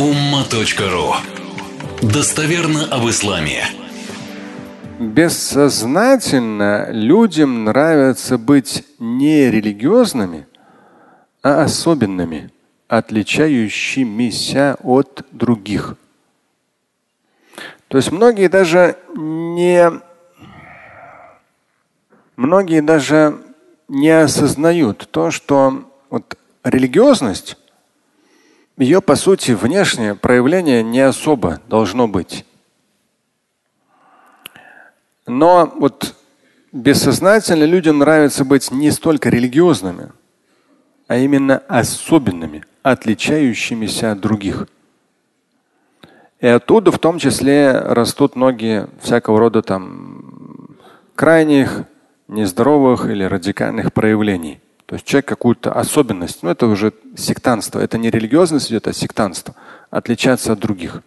umma.ru Достоверно об исламе. Бессознательно людям нравится быть не религиозными, а особенными, отличающимися от других. То есть многие даже не многие даже не осознают то, что вот религиозность, ее по сути внешнее проявление не особо должно быть. Но вот бессознательно людям нравится быть не столько религиозными, а именно особенными, отличающимися от других. И оттуда в том числе растут ноги всякого рода там крайних, нездоровых или радикальных проявлений. То есть человек какую-то особенность, ну это уже сектанство, это не религиозность идет, а сектанство, отличаться от других.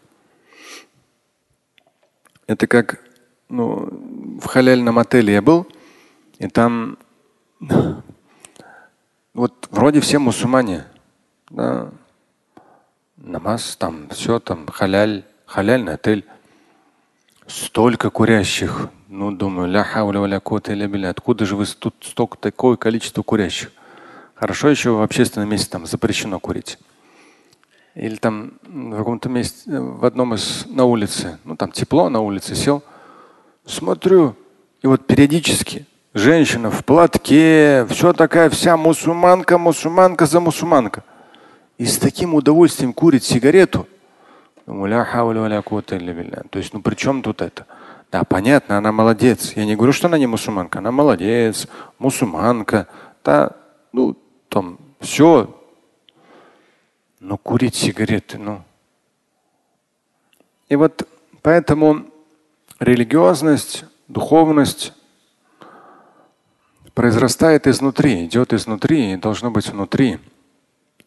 Это как ну, в халяльном отеле я был, и там вот вроде все мусульмане, да, намаз, там все, там халяль, халяльный отель. Столько курящих. Ну, думаю, ля хауля валя или Откуда же вы тут столько такое количество курящих? Хорошо еще в общественном месте там запрещено курить. Или там в каком-то месте, в одном из на улице, ну там тепло на улице сел, смотрю, и вот периодически женщина в платке, все такая вся мусульманка, мусульманка за мусульманка. И с таким удовольствием курит сигарету. То есть, ну при чем тут это? Да, понятно, она молодец. Я не говорю, что она не мусульманка. Она молодец, мусульманка. Да, ну, там, все. Но курить сигареты, ну. И вот поэтому религиозность, духовность произрастает изнутри, идет изнутри и должно быть внутри.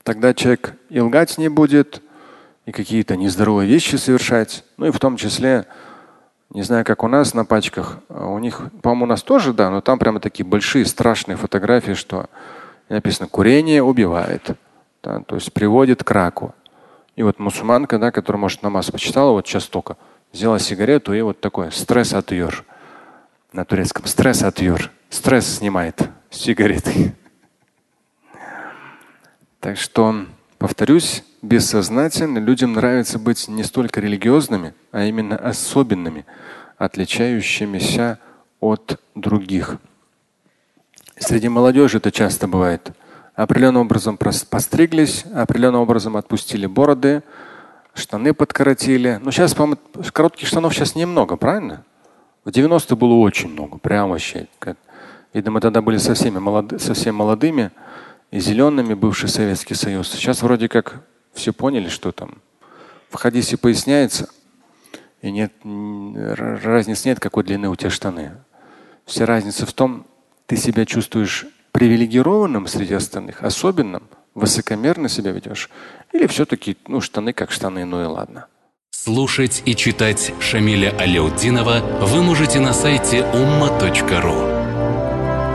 Тогда человек и лгать не будет, и какие-то нездоровые вещи совершать. Ну и в том числе, не знаю, как у нас на пачках, а у них, по-моему, у нас тоже, да, но там прямо такие большие страшные фотографии, что написано «курение убивает», да, то есть приводит к раку. И вот мусульманка, да, которая, может, намаз почитала, вот сейчас только взяла сигарету и вот такой стресс от юр. На турецком стресс от юр. Стресс снимает с сигареты. Так что, повторюсь, бессознательно людям нравится быть не столько религиозными, а именно особенными, отличающимися от других. Среди молодежи это часто бывает. Определенным образом постриглись, определенным образом отпустили бороды, штаны подкоротили. Но сейчас, по-моему, коротких штанов сейчас немного, правильно? В 90-е было очень много, прям вообще. Видимо, тогда были совсем, молоды, совсем молодыми и зелеными бывший Советский Союз. Сейчас вроде как все поняли, что там в хадисе поясняется, и нет, разницы нет, какой длины у тебя штаны. Вся разница в том, ты себя чувствуешь привилегированным среди остальных, особенным, высокомерно себя ведешь, или все-таки ну, штаны как штаны, ну и ладно. Слушать и читать Шамиля Аляутдинова вы можете на сайте umma.ru.